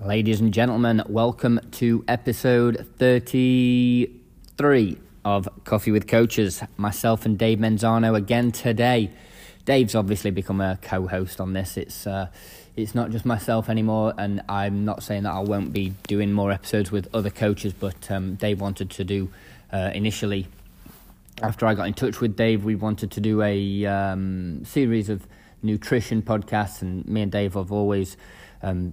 Ladies and gentlemen, welcome to episode 33 of Coffee with Coaches. Myself and Dave Menzano again today. Dave's obviously become a co-host on this. It's uh, it's not just myself anymore, and I'm not saying that I won't be doing more episodes with other coaches. But um, Dave wanted to do uh, initially after I got in touch with Dave, we wanted to do a um, series of nutrition podcasts, and me and Dave have always um,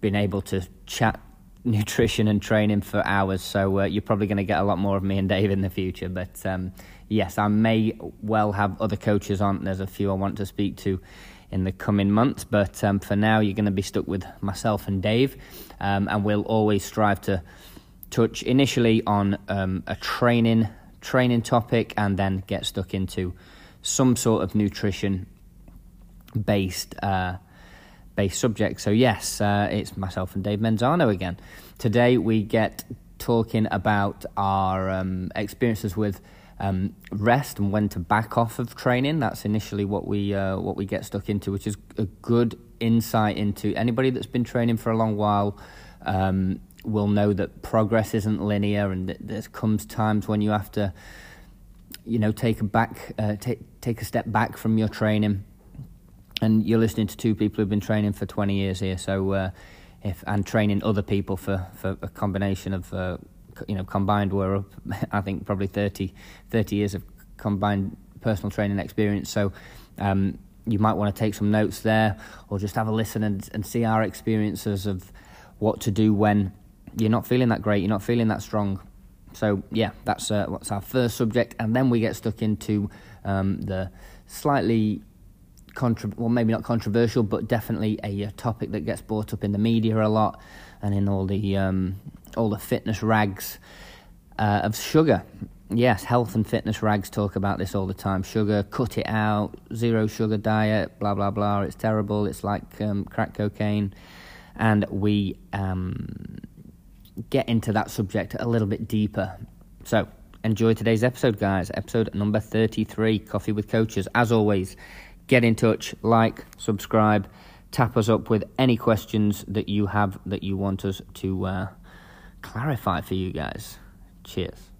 been able to chat nutrition and training for hours. So uh, you're probably going to get a lot more of me and Dave in the future. But um, yes, I may well have other coaches on. There's a few I want to speak to in the coming months. But um, for now, you're going to be stuck with myself and Dave, um, and we'll always strive to touch initially on um, a training training topic, and then get stuck into some sort of nutrition based. Uh, based subject. So, yes, uh, it's myself and Dave Menzano again. Today, we get talking about our um, experiences with um, rest and when to back off of training. That's initially what we uh, what we get stuck into, which is a good insight into anybody that's been training for a long while. Um, will know that progress isn't linear, and that there comes times when you have to, you know, take a back, uh, take take a step back from your training and you're listening to two people who've been training for 20 years here. So, uh, if and training other people for, for a combination of, uh, you know, combined, we're up, I think probably 30, 30 years of combined personal training experience. So, um, you might want to take some notes there, or just have a listen and, and see our experiences of what to do when you're not feeling that great, you're not feeling that strong. So, yeah, that's uh, what's our first subject, and then we get stuck into um, the slightly contra- well, maybe not controversial, but definitely a, a, topic that gets brought up in the media a lot and in all the um, all the fitness rags uh, of sugar. Yes, health and fitness rags talk about this all the time. Sugar, cut it out, zero sugar diet, blah blah blah. It's terrible. It's like um, crack cocaine, and we um, get into that subject a little bit deeper. So enjoy today's episode, guys. Episode number 33 Coffee with Coaches. As always, get in touch, like, subscribe, tap us up with any questions that you have that you want us to uh, clarify for you guys. Cheers.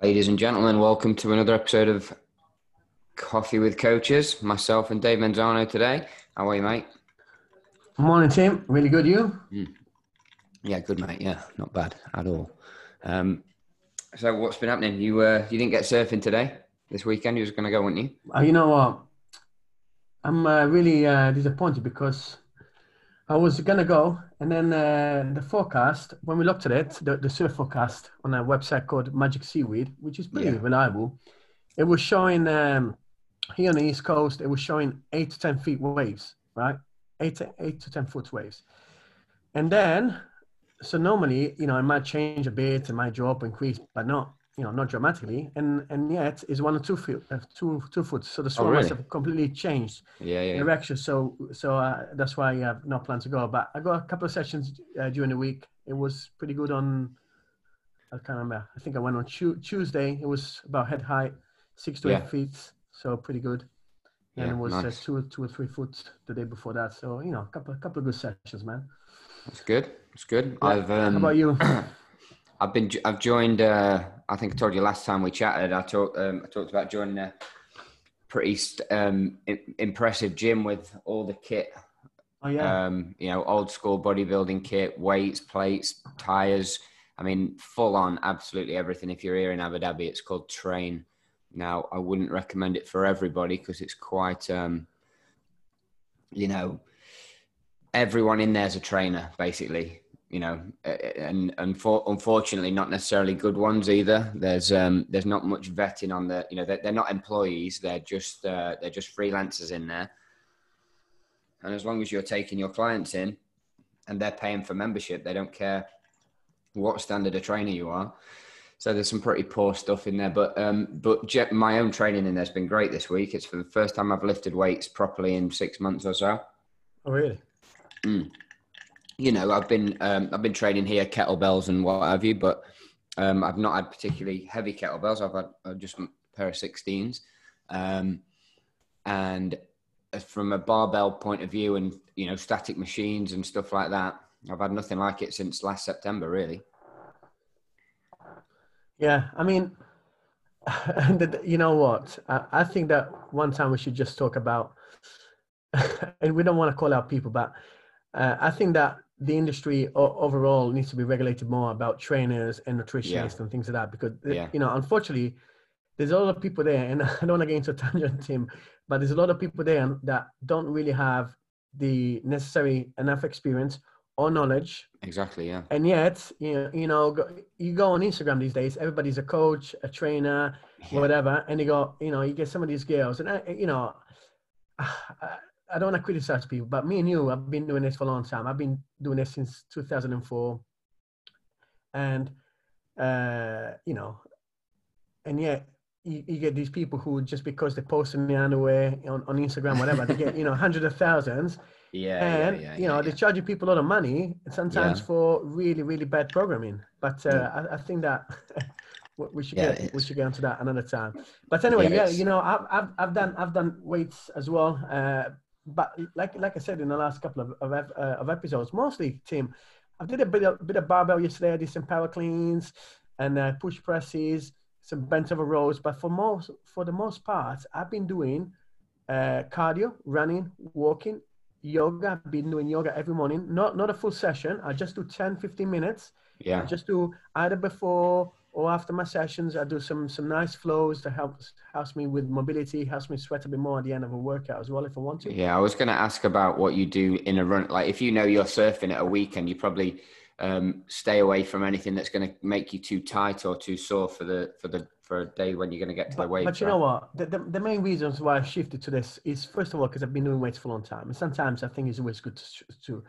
Ladies and gentlemen, welcome to another episode of Coffee with Coaches. Myself and Dave Menzano today. How are you, mate? Morning, Tim. Really good, you? Mm. Yeah, good, mate. Yeah, not bad at all. Um, so what's been happening? You uh, you didn't get surfing today this weekend. You was going to go, weren't you? Uh, you know what? I'm uh, really uh, disappointed because I was going to go, and then uh, the forecast when we looked at it, the, the surf forecast on a website called Magic Seaweed, which is pretty yeah. reliable, it was showing um, here on the east coast. It was showing eight to ten feet waves, right? Eight to eight to ten foot waves, and then so normally, you know, it might change a bit, it might drop, increase, but not, you know, not dramatically. And and yet it's one or two feet, uh, two two foot. So the swim oh, really? must have completely changed yeah, yeah. direction. So so uh, that's why I have not planned to go. But I got a couple of sessions uh, during the week. It was pretty good on. I can't remember. I think I went on Tuesday. It was about head height, six to yeah. eight feet. So pretty good. And yeah, it was uh, nice. two two or three foot the day before that. So you know, a couple a couple of good sessions, man. That's good. That's good. Yeah. I've um, How about you? I've been I've joined. Uh, I think I told you last time we chatted. I talked um, I talked about joining a pretty um, impressive gym with all the kit. Oh yeah. Um, you know, old school bodybuilding kit, weights, plates, tires. I mean, full on, absolutely everything. If you're here in Abu Dhabi, it's called Train. Now, I wouldn't recommend it for everybody because it's quite, um, you know, everyone in there's a trainer, basically you know, and and for, unfortunately, not necessarily good ones either. There's um, there's not much vetting on the, you know, they're, they're not employees. They're just uh, they're just freelancers in there. And as long as you're taking your clients in, and they're paying for membership, they don't care what standard of trainer you are. So there's some pretty poor stuff in there. But um, but my own training in there's been great this week. It's for the first time I've lifted weights properly in six months or so. Oh really? Mm you know, I've been um, I've been training here kettlebells and what have you, but um, I've not had particularly heavy kettlebells. I've had uh, just a pair of 16s. Um, and from a barbell point of view, and you know, static machines and stuff like that, I've had nothing like it since last September, really. Yeah, I mean, you know what? I, think that one time we should just talk about, and we don't want to call out people, but uh, I think that the industry overall needs to be regulated more about trainers and nutritionists yeah. and things like that because uh, yeah. you know unfortunately there's a lot of people there and i don't want to get into a tangent tim but there's a lot of people there that don't really have the necessary enough experience or knowledge exactly yeah and yet you know, you know you go on instagram these days everybody's a coach a trainer yeah. whatever and you go you know you get some of these girls and I, you know I don't want to criticize people, but me and you have been doing this for a long time. I've been doing this since 2004, and uh, you know, and yet you, you, get these people who just because they post in the underwear on, on Instagram, whatever, they get you know hundreds of thousands. Yeah, and yeah, yeah, you know yeah, they charge you people a lot of money sometimes for really really bad programming. But uh, I, I, think that we should get we should get onto that another time. But anyway, yeah, you know I've, I've I've done I've done weights as well. Uh, but like like I said in the last couple of of, uh, of episodes, mostly Tim, I did a bit of, bit of barbell yesterday. I did some power cleans and uh, push presses, some bent over rows. But for most for the most part, I've been doing uh, cardio, running, walking, yoga. I've been doing yoga every morning. Not not a full session. I just do 10, 15 minutes. Yeah. I just do either before or after my sessions, I do some some nice flows that helps helps me with mobility, helps me sweat a bit more at the end of a workout as well if I want to. Yeah, I was going to ask about what you do in a run. Like if you know you're surfing at a weekend, you probably um, stay away from anything that's going to make you too tight or too sore for the for the for a day when you're going to get to but, the weight. But you know what? The, the, the, main reasons why I shifted to this is first of all because I've been doing weights for a long time, and sometimes I think it's always good to to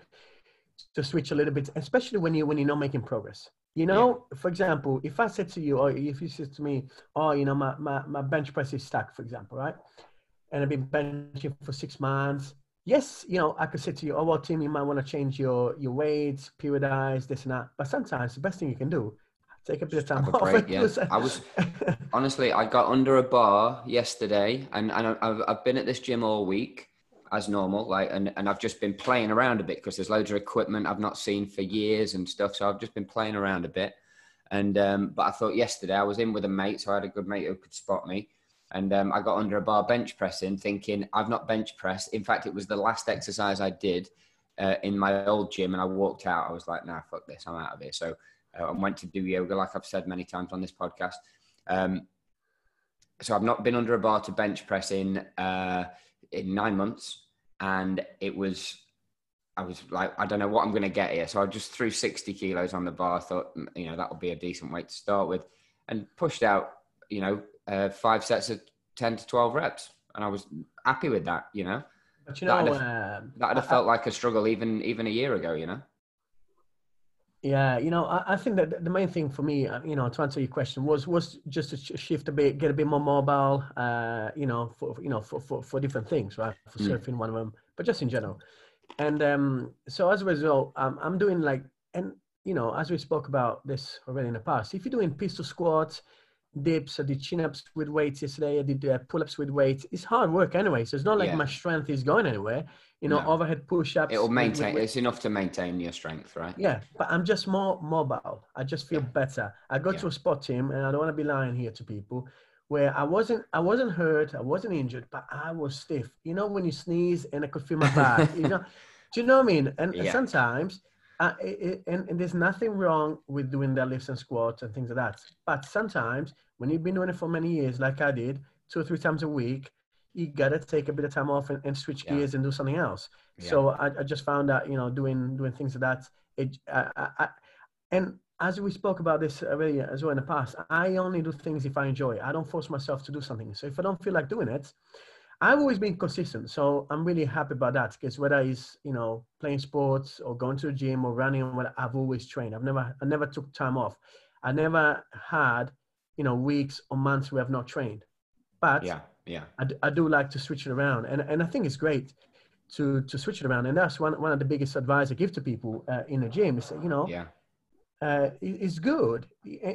to switch a little bit, especially when you when you're not making progress. You know, yeah. for example, if I said to you, or if you said to me, oh, you know, my, my, my bench press is stuck, for example, right? And I've been benching for six months. Yes, you know, I could say to you, oh, well, Tim, you might want to change your, your weights, periodize, this and that. But sometimes the best thing you can do, take a bit of time off. Break, yeah. I was, honestly, I got under a bar yesterday and, and I've, I've been at this gym all week as normal like and, and i've just been playing around a bit because there's loads of equipment i've not seen for years and stuff so i've just been playing around a bit. And um, but i thought yesterday i was in with a mate so i had a good mate who could spot me. And um, i got under a bar bench pressing thinking i've not bench pressed. In fact it was the last exercise i did uh, in my old gym and i walked out. I was like nah fuck this i'm out of here. So uh, i went to do yoga like i've said many times on this podcast. Um, so i've not been under a bar to bench press in uh, in nine months, and it was I was like, I don't know what I'm going to get here. So I just threw 60 kilos on the bar. Thought, mm, you know, that would be a decent weight to start with, and pushed out, you know, uh, five sets of 10 to 12 reps, and I was happy with that. You know, but you know, that'd have, uh, that'd have felt like a struggle even even a year ago. You know. Yeah, you know, I, I, think that the main thing for me, uh, you know, to answer your question was was just to shift a bit, get a bit more mobile, uh, you know, for you know for, for, for different things, right? For mm. surfing, one of them, but just in general. And um, so as a result, um, I'm doing like, and you know, as we spoke about this already in the past, if you're doing pistol squats, dips, I did chin ups with weights yesterday, I did uh, pull ups with weights. It's hard work anyway, so it's not like yeah. my strength is going anywhere you know, no. overhead push-ups. It'll maintain. It's enough to maintain your strength, right? Yeah, but I'm just more mobile. I just feel yeah. better. I go yeah. to a spot team, and I don't want to be lying here to people, where I wasn't, I wasn't hurt, I wasn't injured, but I was stiff. You know, when you sneeze and I could feel my back. you know, do you know what I mean? And, yeah. sometimes. Uh, it, and, and there's nothing wrong with doing deadlifts and squats and things like that. But sometimes when you've been doing it for many years, like I did, two or three times a week, you gotta take a bit of time off and, and switch yeah. gears and do something else. Yeah. So I, I, just found that you know doing doing things like that. It I, I, and as we spoke about this already as well in the past, I only do things if I enjoy. I don't force myself to do something. So if I don't feel like doing it, I've always been consistent. So I'm really happy about that because whether it's you know playing sports or going to the gym or running, or I've always trained. I've never I never took time off. I never had you know weeks or months where I've not trained. But yeah yeah I, I do like to switch it around and, and i think it's great to to switch it around and that's one, one of the biggest advice i give to people uh, in a gym is you know yeah uh, is good.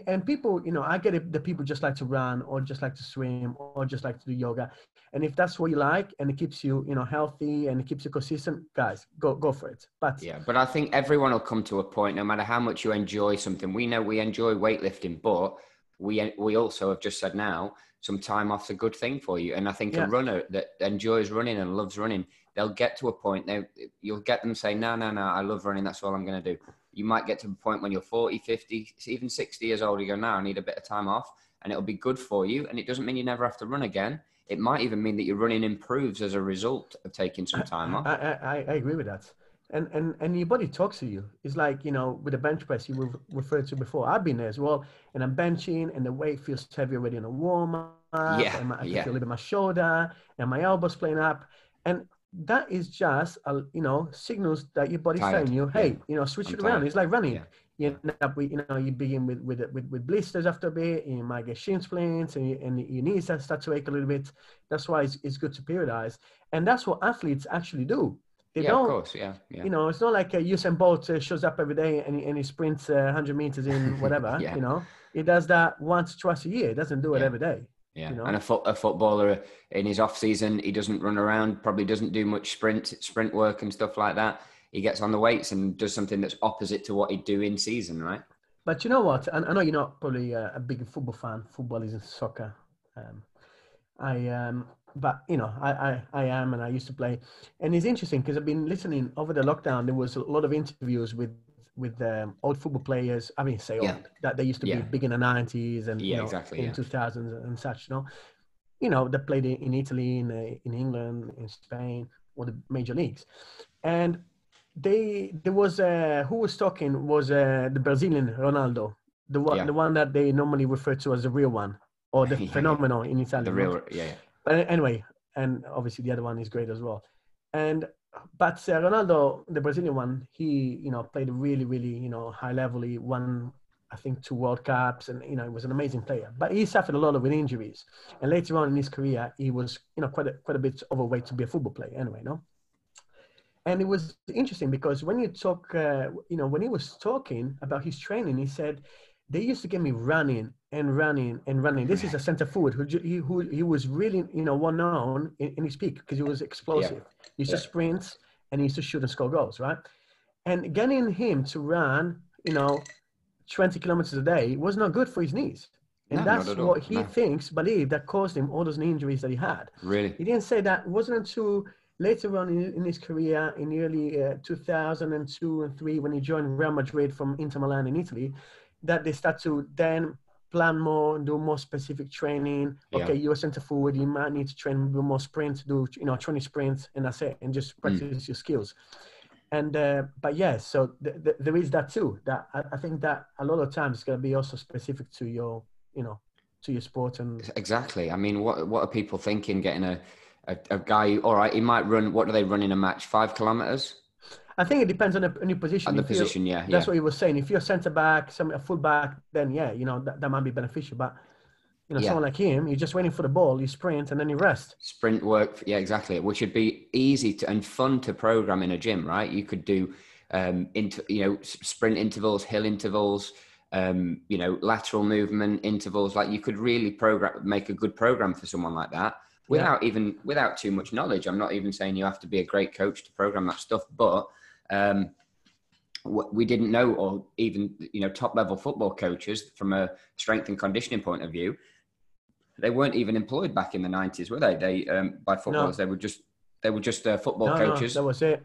And people, you know, I get it. The people just like to run or just like to swim or just like to do yoga. And if that's what you like and it keeps you, you know, healthy and it keeps you consistent, guys, go go for it. But yeah, but I think everyone will come to a point, no matter how much you enjoy something. We know we enjoy weightlifting, but we we also have just said now some time off's a good thing for you. And I think yeah. a runner that enjoys running and loves running, they'll get to a point. They you'll get them saying, "No, no, no, I love running. That's all I'm going to do." you might get to a point when you're 40, 50, even 60 years old, you go, now I need a bit of time off and it'll be good for you. And it doesn't mean you never have to run again. It might even mean that your running improves as a result of taking some time off. I, I, I agree with that. And, and, and your body talks to you. It's like, you know, with the bench press you were referred to before. I've been there as well. And I'm benching and the weight feels heavy already in a warm up. Yeah. And my, I yeah. feel a little bit my shoulder and my elbows playing up. And that is just a, you know signals that your body's tired. telling you, hey, yeah. you know, switch I'm it around. Tired. It's like running. Yeah. You end up with you know you begin with with with, with blisters after a bit. you might get shin splints, and, you, and your knees start to ache a little bit. That's why it's, it's good to periodize, and that's what athletes actually do. They yeah, don't, of course, yeah, yeah. You know, it's not like a Usain Bolt uh, shows up every day and, and he sprints uh, 100 meters in whatever. yeah. You know, he does that once, twice a year. He doesn't do it every day. Yeah, you know? and a, fo- a footballer in his off season, he doesn't run around, probably doesn't do much sprint sprint work and stuff like that. He gets on the weights and does something that's opposite to what he'd do in season, right? But you know what? I, I know you're not probably a, a big football fan. Football is soccer. Um, I um, but you know, I, I I am, and I used to play. And it's interesting because I've been listening over the lockdown. There was a lot of interviews with with um, old football players. I mean, say yeah. old, that they used to yeah. be big in the nineties and yeah, you know, exactly, in two thousands and such. You know, you know, they played in Italy, in uh, in England, in Spain, or the major leagues, and they there was uh, who was talking was uh, the Brazilian Ronaldo, the one yeah. the one that they normally refer to as the real one or the phenomenon in Italian. The real, yeah, yeah. But anyway, and obviously the other one is great as well, and but uh, Ronaldo, the Brazilian one, he you know played really really you know high level. He won I think two World Cups, and you know he was an amazing player. But he suffered a lot of injuries, and later on in his career, he was you know quite a, quite a bit overweight to be a football player anyway, no. And it was interesting because when you talk, uh, you know, when he was talking about his training, he said they used to get me running and running and running. This is a center forward who he, who he was really you know well known in, in his peak because he was explosive. Yeah. He used yeah. to sprint and he used to shoot and score goals, right? And getting him to run, you know, 20 kilometers a day was not good for his knees. And no, that's what he no. thinks, believe that caused him all those knee injuries that he had. Really? He didn't say that. It wasn't until later on in, in his career, in the early uh, 2002 and 3, when he joined Real Madrid from Inter Milan in Italy, that they start to then plan more, do more specific training. Yeah. Okay, you're a center forward, you might need to train more sprints, do you know 20 sprints, and that's it, and just mm. practice mm. your skills. And uh, but yeah, so th- th- there is that too. That I, I think that a lot of times it's going to be also specific to your, you know, to your sport and exactly. I mean, what what are people thinking? Getting a a, a guy, all right, he might run. What do they run in a match? Five kilometers. I think it depends on, the, on your position. On the if position, yeah. That's yeah. what he was saying. If you're centre back, some a full back, then yeah, you know that, that might be beneficial. But you know, yeah. someone like him, you're just waiting for the ball, you sprint, and then you rest. Sprint work, yeah, exactly. Which would be easy to, and fun to program in a gym, right? You could do, um, into you know, sprint intervals, hill intervals, um, you know, lateral movement intervals. Like you could really program, make a good program for someone like that without yeah. even without too much knowledge. I'm not even saying you have to be a great coach to program that stuff, but um, we didn't know, or even you know, top level football coaches from a strength and conditioning point of view, they weren't even employed back in the nineties, were they? They um, by footballers, no. they were just they were just uh, football no, coaches. No, that was it.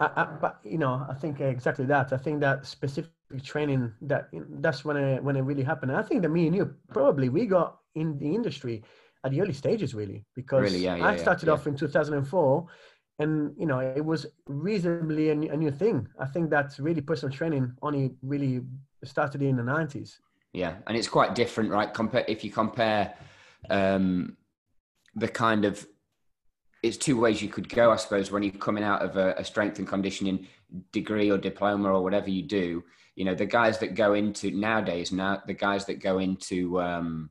I, I, but you know, I think exactly that. I think that specific training that that's when it when it really happened. And I think that me and you probably we got in the industry at the early stages really because really, yeah, yeah, I started yeah, off in 2004 and you know it was reasonably a new, a new thing. I think that really personal training only really started in the 90s yeah and it's quite different right compare if you compare um the kind of it's two ways you could go i suppose when you're coming out of a, a strength and conditioning degree or diploma or whatever you do you know the guys that go into nowadays now the guys that go into um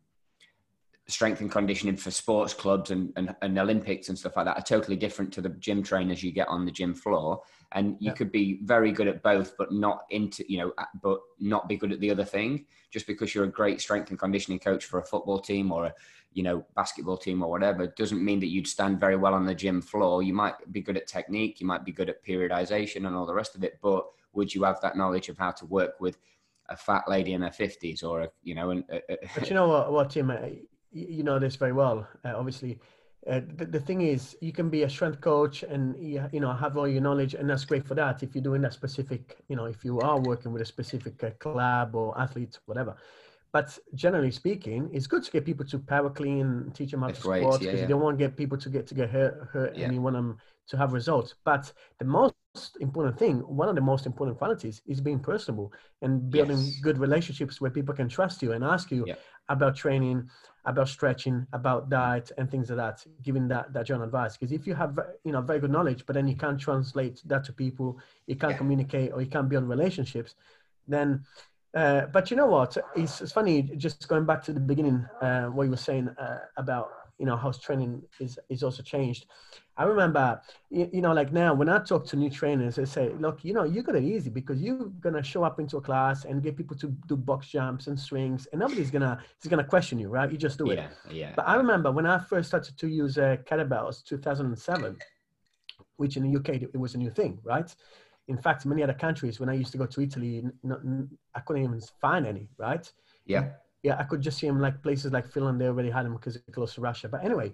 strength and conditioning for sports clubs and, and, and, Olympics and stuff like that are totally different to the gym trainers you get on the gym floor. And you yeah. could be very good at both, but not into, you know, but not be good at the other thing. Just because you're a great strength and conditioning coach for a football team or a, you know, basketball team or whatever, doesn't mean that you'd stand very well on the gym floor. You might be good at technique, you might be good at periodization and all the rest of it, but would you have that knowledge of how to work with a fat lady in her 50s or a, you know, and, but you know what, what Tim, you know this very well. Uh, obviously, uh, the, the thing is, you can be a strength coach and you, you know have all your knowledge, and that's great for that. If you're doing that specific, you know, if you are working with a specific uh, club or athlete, whatever. But generally speaking, it's good to get people to power clean, teach them how that's to squat because yeah, yeah. you don't want to get people to get to get hurt, hurt yeah. and you want them to have results. But the most important thing, one of the most important qualities, is being personable and building yes. good relationships where people can trust you and ask you about training, about stretching, about diet, and things like that. Giving that that general advice, because if you have you know very good knowledge, but then you can't translate that to people, you can't communicate, or you can't build relationships, then uh, but you know what? It's, it's, funny. Just going back to the beginning, uh, what you were saying uh, about you know how training is is also changed. I remember, you, you, know, like now when I talk to new trainers, I say, look, you know, you got it easy because you're gonna show up into a class and get people to do box jumps and swings, and nobody's gonna is gonna question you, right? You just do it. Yeah, yeah. But I remember when I first started to use uh, kettlebells, 2007, which in the UK it was a new thing, right? in fact, many other countries, when I used to go to Italy, I couldn't even find any, right? Yeah. Yeah, I could just see them like places like Finland, they already had them because it's close to Russia. But anyway,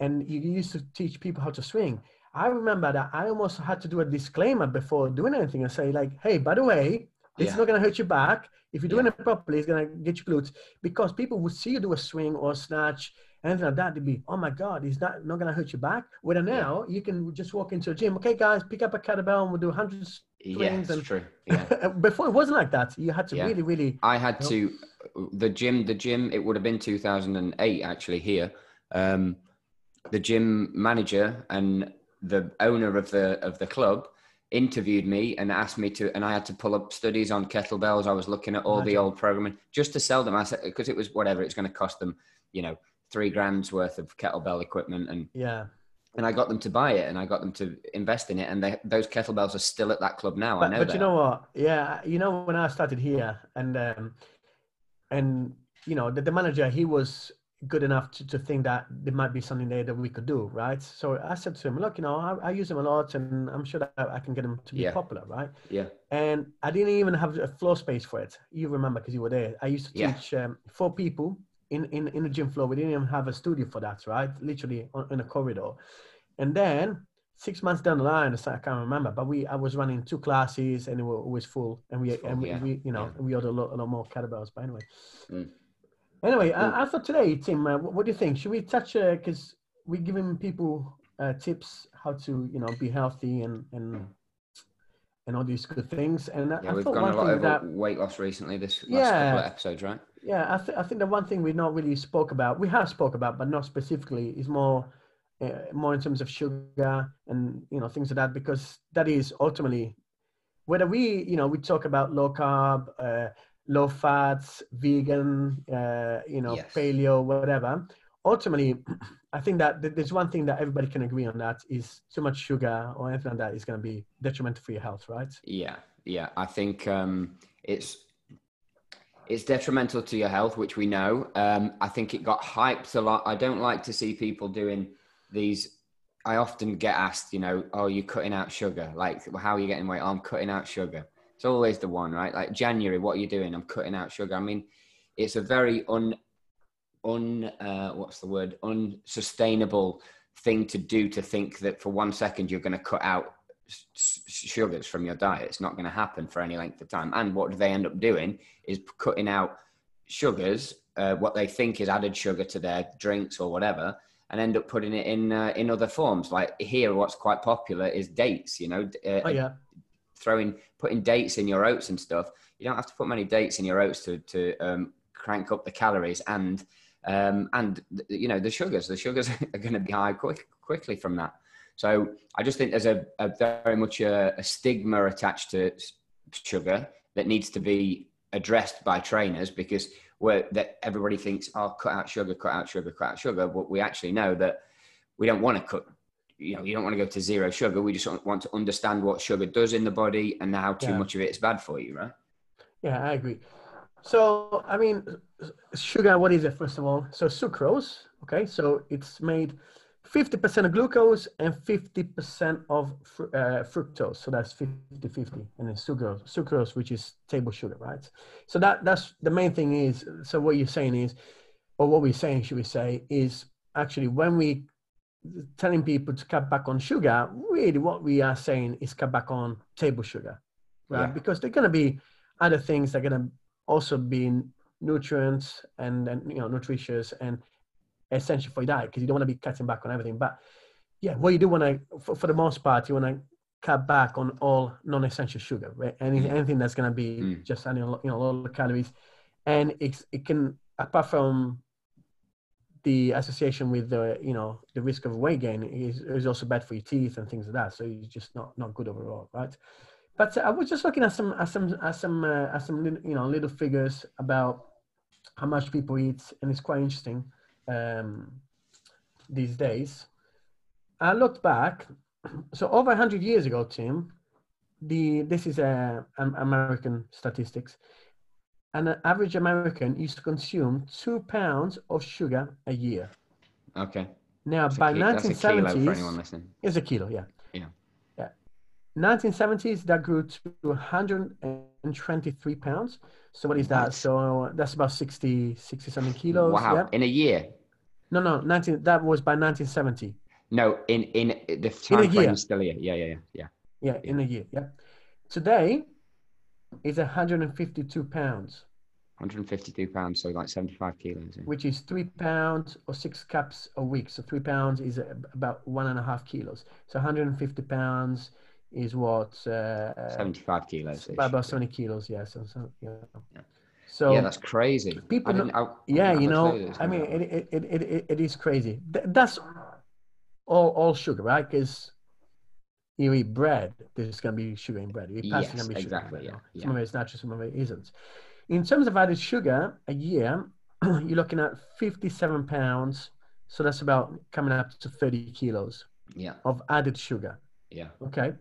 and you used to teach people how to swing. I remember that I almost had to do a disclaimer before doing anything and say, like, hey, by the way, it's yeah. not going to hurt your back. If you're doing yeah. it properly, it's going to get you glutes because people would see you do a swing or a snatch anything like that, They'd be, oh my God, is that not going to hurt your back? Whether now yeah. you can just walk into a gym, okay, guys, pick up a kettlebell and we'll do 100 swings. Yeah, and, true. Yeah. before it wasn't like that. You had to really, really. I had you know, to, the gym, the gym, it would have been 2008 actually here. Um, the gym manager and the owner of the of the club interviewed me and asked me to, and I had to pull up studies on kettlebells. I was looking at all Imagine. the old programming just to sell them. I said because it was whatever it's going to cost them, you know, three grand's worth of kettlebell equipment and yeah and I got them to buy it and I got them to invest in it and they, those kettlebells are still at that club now. But, I know but that. you know what? Yeah, you know when I started here and um, and you know the, the manager he was good enough to, to think that there might be something there that we could do, right? So I said to him, look, you know, I, I use them a lot and I'm sure that I can get them to be yeah. popular, right? Yeah. And I didn't even have a floor space for it. You remember because you were there. I used to teach yeah. um, four people in, in, in the gym floor. We didn't even have a studio for that, right? Literally on, in a corridor. And then six months down the line, I can't remember, but we I was running two classes and it was always full, and we full, and we, yeah. we, you know yeah. we had a lot, a lot more kettlebells. But anyway, mm. anyway, I, I, thought today, Tim, uh, what, what, do you think? Should we touch because uh, we're giving people uh, tips how to you know be healthy and and and all these good things. And yeah, I we've gone a lot over that, weight loss recently. This last yeah, couple of episodes, right? Yeah, I, th- I think the one thing we not really spoke about, we have spoke about, but not specifically, is more uh, more in terms of sugar and you know things like that, because that is ultimately whether we you know we talk about low carb, uh, low fats, vegan, uh, you know yes. paleo, whatever. Ultimately, I think that there's one thing that everybody can agree on that is too much sugar or anything like that is going to be detrimental for your health, right? Yeah, yeah. I think um, it's it's detrimental to your health, which we know. Um, I think it got hyped a lot. I don't like to see people doing these. I often get asked, you know, oh, you're cutting out sugar. Like, how are you getting weight? Oh, I'm cutting out sugar. It's always the one, right? Like January, what are you doing? I'm cutting out sugar. I mean, it's a very un, un, uh, what's the word? Unsustainable thing to do to think that for one second you're going to cut out sugars from your diet. It's not going to happen for any length of time. And what do they end up doing is cutting out sugars, uh, what they think is added sugar to their drinks or whatever, and end up putting it in uh, in other forms. Like here, what's quite popular is dates. You know, uh, oh, yeah. throwing putting dates in your oats and stuff. You don't have to put many dates in your oats to to um, crank up the calories and um, and you know the sugars. The sugars are going to be high quick, quickly from that. So I just think there's a, a very much a, a, stigma attached to sugar that needs to be addressed by trainers because where that everybody thinks, oh, cut out sugar, cut out sugar, cut out sugar. But we actually know that we don't want to cut. You know, you don't want to go to zero sugar. We just want to understand what sugar does in the body and how too Yeah. much of it is bad for you, right? Yeah, I agree. So, I mean, sugar, what is it, first of all? So, sucrose, okay, so it's made 50% of glucose and 50% of fru- uh, fructose. So, that's 50 50. And then sucrose, sucrose, which is table sugar, right? So, that that's the main thing is so, what you're saying is, or what we're saying, should we say, is actually when we telling people to cut back on sugar, really what we are saying is cut back on table sugar, right? Yeah. Because they're going to be other things that are going to also be nutrients and, and you know nutritious and essential for your diet because you don't want to be cutting back on everything. But yeah, what you do want to, for, for the most part, you want to cut back on all non-essential sugar, right? Any, Mm. Anything that's going to be Mm. just adding a lot- you know a lot of calories, and it's, it can apart from the association with the you know the risk of weight gain is, is also bad for your teeth and things like that. So it's just not not good overall, right? But uh, I was just looking at some at some at some uh, at some little, you know little figures about how much people eat, and it's quite interesting um, these days. I looked back, so over hundred years ago, Tim. The this is uh, um, American statistics. An average American used to consume two pounds of sugar a year. Okay. Now, That's a by ki- that's a kilo for anyone 1970s, listening. it's a kilo, yeah. Yeah. Yeah. 1970s, that grew to 123 pounds. So what is that? So that's about 60, 60 something kilos. Wow. Yeah. In a year. No, no, 19, that was by 1970. No, in in the time frame year. is still here. Yeah, yeah, yeah, yeah. Yeah, in a year. Yeah. Today is 152 pounds, 152 pounds, so like 75 kilos. Yeah. which is three pounds or six cups a week. So three pounds is about one and a half kilos. So 150 pounds is what? Uh, 75 kilos. about, about 70 kilos. Yeah. So, so yeah. Yeah. So yeah, that's crazy. people I I, I yeah you have a clue know i mean it, it, it, it, it is crazy Th- that's all all sugar right because you eat bread there's going to be sugar in bread you eat pasta Yes, to be sugar exactly, bread, yeah, yeah. some of it's natural some of it isn't in terms of added sugar a year you're looking at 57 pounds so that's about coming up to 30 kilos yeah, of added sugar yeah, Okay.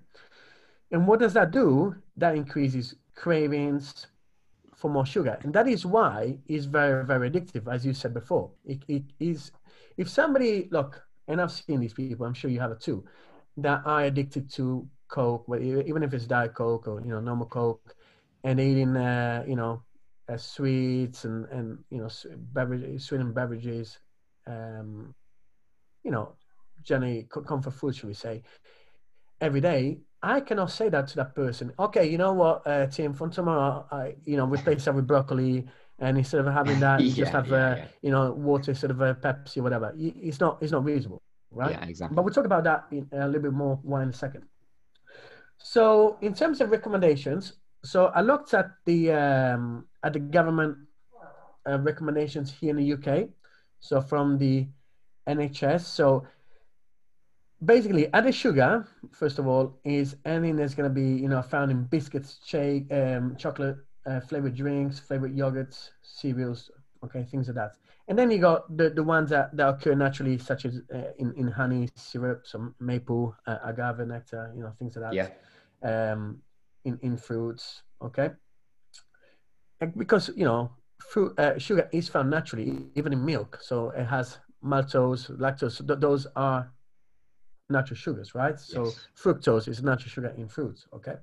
And what does that do? That increases cravings for more sugar. And that is why it's very, very addictive, as you said before. It, it is, if somebody, look, and I've seen these people, I'm sure you have it too, that are addicted to Coke, even if it's Diet Coke or, you know, normal Coke, and eating, uh, you know, uh, sweets and, and, you know, s- beverage, sweetened beverages, um, you know, generally co- comfort food, should we say, every day, I cannot say that to that person. Okay, you know what, uh, Tim, from tomorrow, I, you know, replace that with broccoli, and instead of having that, you Yeah, just have, yeah, uh, yeah. you know, water instead of a Pepsi or whatever. It's not, it's not reasonable, right? yeah, exactly. But we'll talk about that in a little bit more why in a second. So, in terms of recommendations, so I looked at the um, at the government uh, recommendations here in the UK. So from the NHS. So basically, added sugar, first of all, is anything that's going to be you know found in biscuits, shake, um, chocolate uh, flavored drinks, flavored yogurts, cereals, okay, things like that. And then you got the, the ones that, that occur naturally, such as uh, in, in honey, syrup, some maple, uh, agave nectar, you know, things like that. yeah, Um, in, in fruits, okay? And because, you know, fruit, uh, sugar is found naturally, even in milk. So it has maltose, lactose. Th- those are natural sugars, right? So fructose is natural sugar in fruits, okay?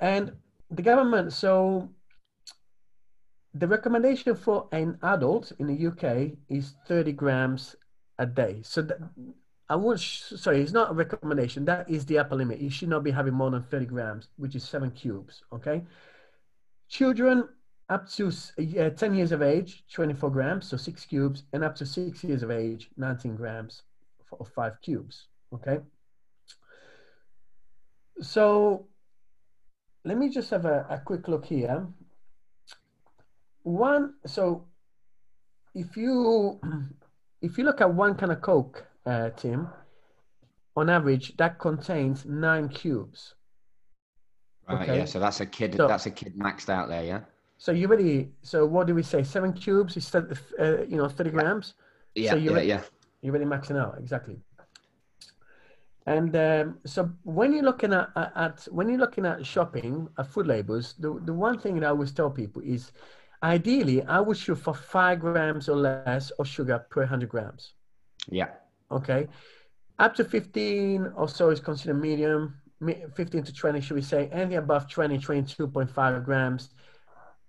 And the government, so the recommendation for an adult in the UK is 30 grams a day. So that, I would, sorry, it's not a recommendation. That is the upper limit. You should not be having more than 30 grams, which is seven cubes, okay? Children up to uh, 10 years of age, 24 grams, so six cubes, and up to six years of age, 19 grams or five cubes, okay? So let me just have a, a quick look here. One, so if you if you look at one kind of Coke, uh, Tim, on average, that contains nine cubes. right. okay. Yeah, so that's a kid. So- that's a kid maxed out there. Yeah, So you really. So what do we say? Seven cubes is uh, you know thirty grams. Yeah, So you're yeah, yeah. You're already maxing out exactly. And um, so when you're looking at, at, when you're looking at shopping at food labels, the, the one thing that I always tell people is, ideally, I would shoot for five grams or less of sugar per hundred grams. Yeah. Okay, up to 15 or so is considered medium. 15 to 20, should we say? Anything above 20, 22.5 grams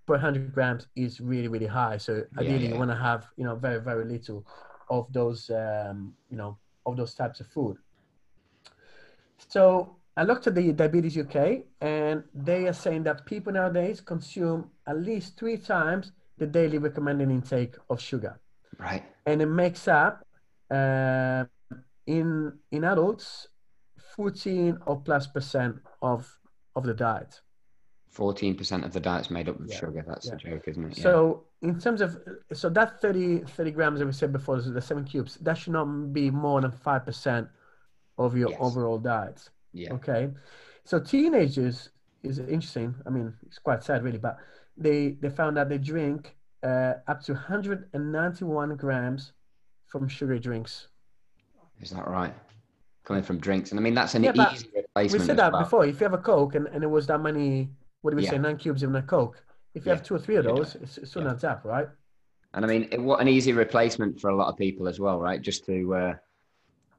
per 100 grams is really, really high. So ideally, yeah. you want to have you know very, very little of those um, you know of those types of food. So I looked at the Diabetes UK, and they are saying that people nowadays consume at least three times the daily recommended intake of sugar Right. and it makes up uh, in in adults 14 or plus percent of of the diet Fourteen percent of the diet's made up of Yeah, sugar. That's yeah. the joke, isn't it? Yeah. so in terms of so that 30 30 grams that we said before so the seven cubes that should not be more than five percent of your Yes. overall diet yeah. okay so teenagers is interesting i mean it's quite sad really but they they found that they drink uh, up to 191 grams from sugary drinks Is that right? Coming from drinks, and I mean that's an Yeah, easy We said that well. before. If you have a Coke and, and it was that many, what do we Yeah. say, nine cubes in a Coke, if you Yeah. have two or three of those, it's, it's soon Yeah. adds up, right? And I mean, it, what an easy replacement for a lot of people as well, right? Just to uh,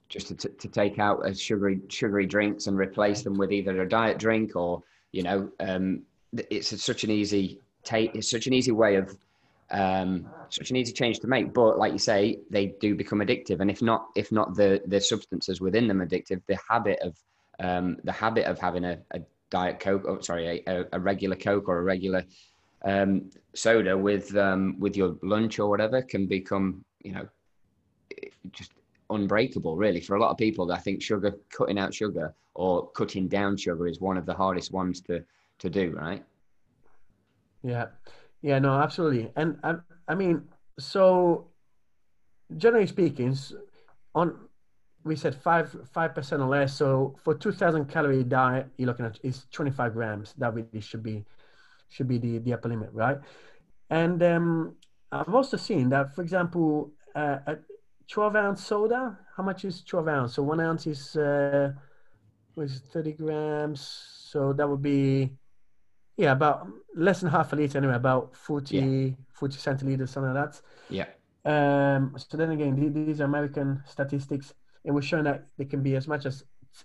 just to, to take out a sugary sugary drinks and replace them with either a diet drink or you know, um, it's such an easy take. It's such an easy way of um, such an easy change to make. But like you say, they do become addictive, and if not, if not the the substances within them addictive, the habit of um, the habit of having a, a diet coke, oh, sorry, a, a regular coke or a regular um, soda with um, with your lunch or whatever can become you know just unbreakable really for a lot of people i think sugar cutting out sugar or cutting down sugar is one of the hardest ones to to do right Yeah. Yeah, no, absolutely. And I, I mean, so generally speaking, on we said five five percent or less. So for two thousand calorie diet, you're looking at is twenty five grams. That really should be should be the the upper limit, right? And um, I've also seen that, for example, uh, a twelve ounce soda. How much is twelve ounce? So one ounce is uh, it, thirty grams. So that would be yeah, about less than half a liter anyway, about 40, 40 centiliters, something like that. yeah Um, so then again, these are American statistics, and we're showing that they can be as much as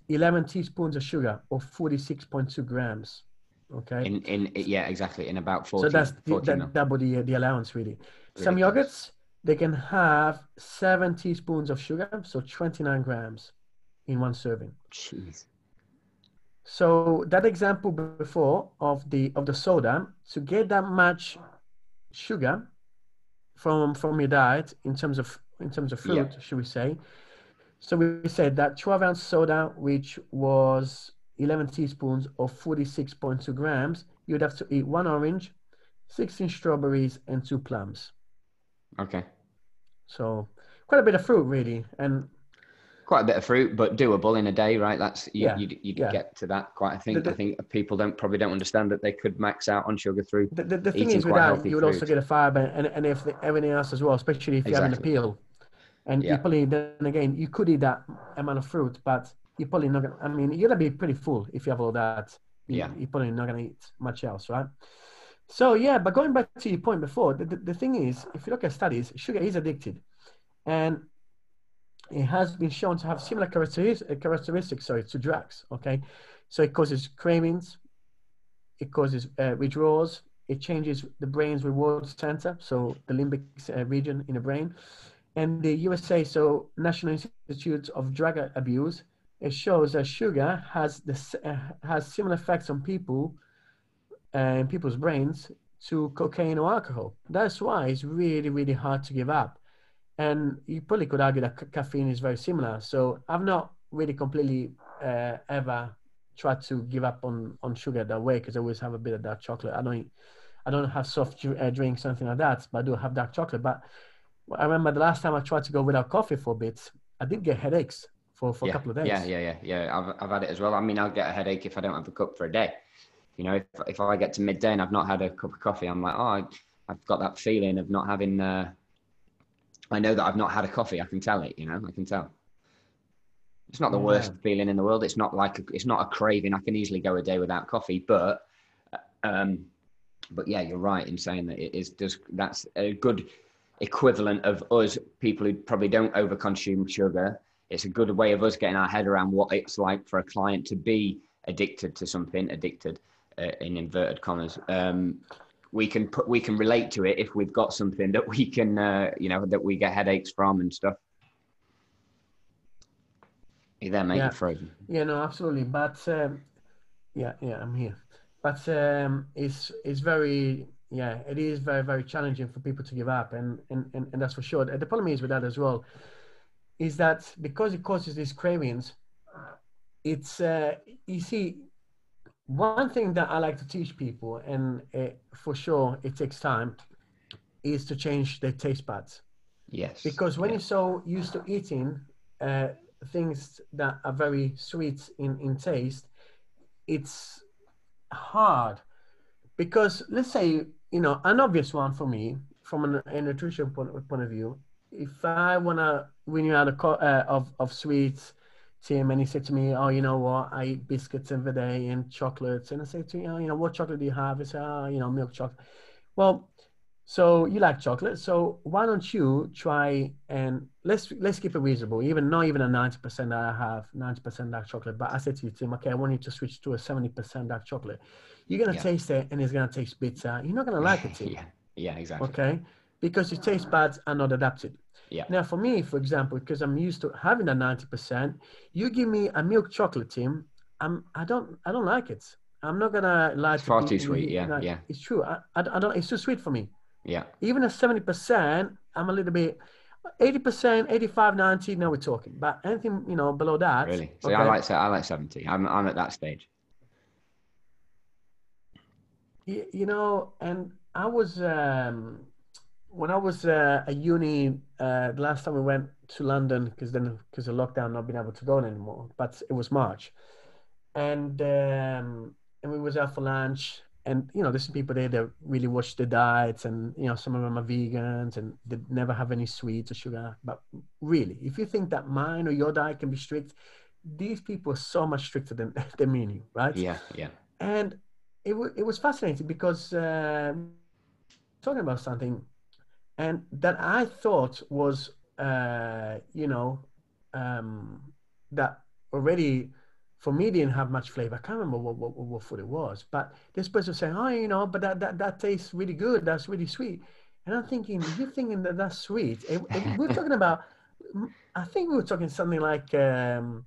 11 teaspoons of sugar or 46.2 grams. Okay. in in yeah exactly in about 40 so that's the, 40 that double the, the allowance, really. Some Really close. yogurts, they can have seven teaspoons of sugar, so 29 grams in one serving. Jeez. So that example before of the of the soda, to get that much sugar from from your diet in terms of in terms of fruit, Yeah. should we say? So we said that 12 ounce soda, which was 11 teaspoons or 46.2 grams, you'd have to eat one orange, 16 strawberries, and two plums. okay So quite a bit of fruit, really. And quite a bit of fruit but doable in a day right that's you Yeah, you, you yeah. get to that quite i think The- i think people don't probably don't understand that they could max out on sugar through The, the, the thing is with quite that, healthy you would also get a fiber and, and if everything else as well, especially if you're having a Exactly. peel. And you probably then again you could eat that amount of fruit, but you're probably not gonna I mean you're gonna be pretty full if you have all that. You, Yeah. You're probably not gonna eat much else, right? So yeah, but going back to your point before, the, the, the thing is, if you look at studies, sugar is addicted. And it has been shown to have similar characteristics, characteristics sorry, to drugs. Okay, so it causes cravings, it causes uh, withdrawals, it changes the brain's reward center, so the limbic uh, region in the brain. And the USA, so National Institute of Drug Abuse, it shows that sugar has this uh, has similar effects on people uh, people's brains to cocaine or alcohol. That's why it's really, really hard to give up. And you probably could argue that ca- caffeine is very similar. So I've not really completely uh, ever tried to give up on, on sugar that way because I always have a bit of dark chocolate. I don't I don't have soft uh, drinks something like that, but I do have dark chocolate. But I remember the last time I tried to go without coffee for a bit, I did get headaches for, for yeah, a couple of days. yeah yeah yeah yeah I've, I've had it as well i mean i'll get a headache if i don't have a cup for a day You know, if, if I get to midday and I've not had a cup of coffee, I'm like, oh, I, have got that feeling of not having. Uh, I know that I've not had a coffee. I can tell it. You know, I can tell. It's not the worst feeling in the world. It's not like a, it's not a craving. I can easily go a day without coffee, but um, but yeah, you're right in saying that it is just that's a good equivalent of us people who probably don't overconsume sugar. It's a good way of us getting our head around what it's like for a client to be addicted to something, addicted uh, in inverted commas. Um, we can put we can relate to it if we've got something that we can uh, you know that we get headaches from and stuff. You there, mate? Yeah. Frozen. Yeah, no, absolutely. But um, yeah, yeah, I'm here. But um, it's it's very yeah, it is very very challenging for people to give up, and and and, and that's for sure. The problem is with that as well, is that because it causes these cravings, it's uh, you see. One thing that I like to teach people, and uh, for sure it takes time, is to change their taste buds. Yes. Because when yeah. you're so used to eating uh, things that are very sweet in, in taste, it's hard. Because let's say, you know, an obvious one for me, from an, a nutrition point, point of view, if I want to win you out of, uh, of, of sweets, Tim, and he said to me, "Oh, you know what? I eat biscuits every day and chocolates." And I said to him, oh, "You know, what chocolate do you have?" He said, "Oh, you know, milk chocolate." Well, so you like chocolate, so why don't you try and let's let's keep it reasonable. Even not even a ninety percent that I have, ninety percent dark chocolate. But I said to you, Tim, okay, I want you to switch to a seventy percent dark chocolate. You're gonna Yeah. taste it, and it's gonna taste bitter. You're not gonna like it, yeah. Yeah. Exactly. Okay, because your taste buds are not adapted. Yeah. Now, for me, for example, because I'm used to having a ninety percent, you give me a milk chocolate, Tim. I'm I don't I don't like it. I'm not gonna lie. It's to far people, too sweet, yeah, know, yeah. It's true. I, I, I don't. It's too sweet for me. Yeah. Even at seventy percent, I'm a little bit. 80%, 85, 90, now we're talking. But anything, you know, below that. Really. See, okay, I like I like seventy. I'm I'm at that stage. Y- you know, and I was, um, when I was uh, at uni, uh, the last time we went to London, because then, because of lockdown, not being able to go anymore, but it was March. And, um, and we was out for lunch and, you know, there's some people there that really watch the diets and, you know, some of them are vegans and they never have any sweets or sugar. But really, if you think that mine or your diet can be strict, these people are so much stricter than, than me and you, right? Yeah. Yeah. and it, w- it was fascinating because um talking about something and that i thought was uh, you know um, that already for me didn't have much flavor. I can't remember what, what, what food it was but this person saying oh you know but that, that, that tastes really good. That's really sweet. And i'm thinking you're thinking that that's sweet It- it- we're talking about i think we were talking something like um,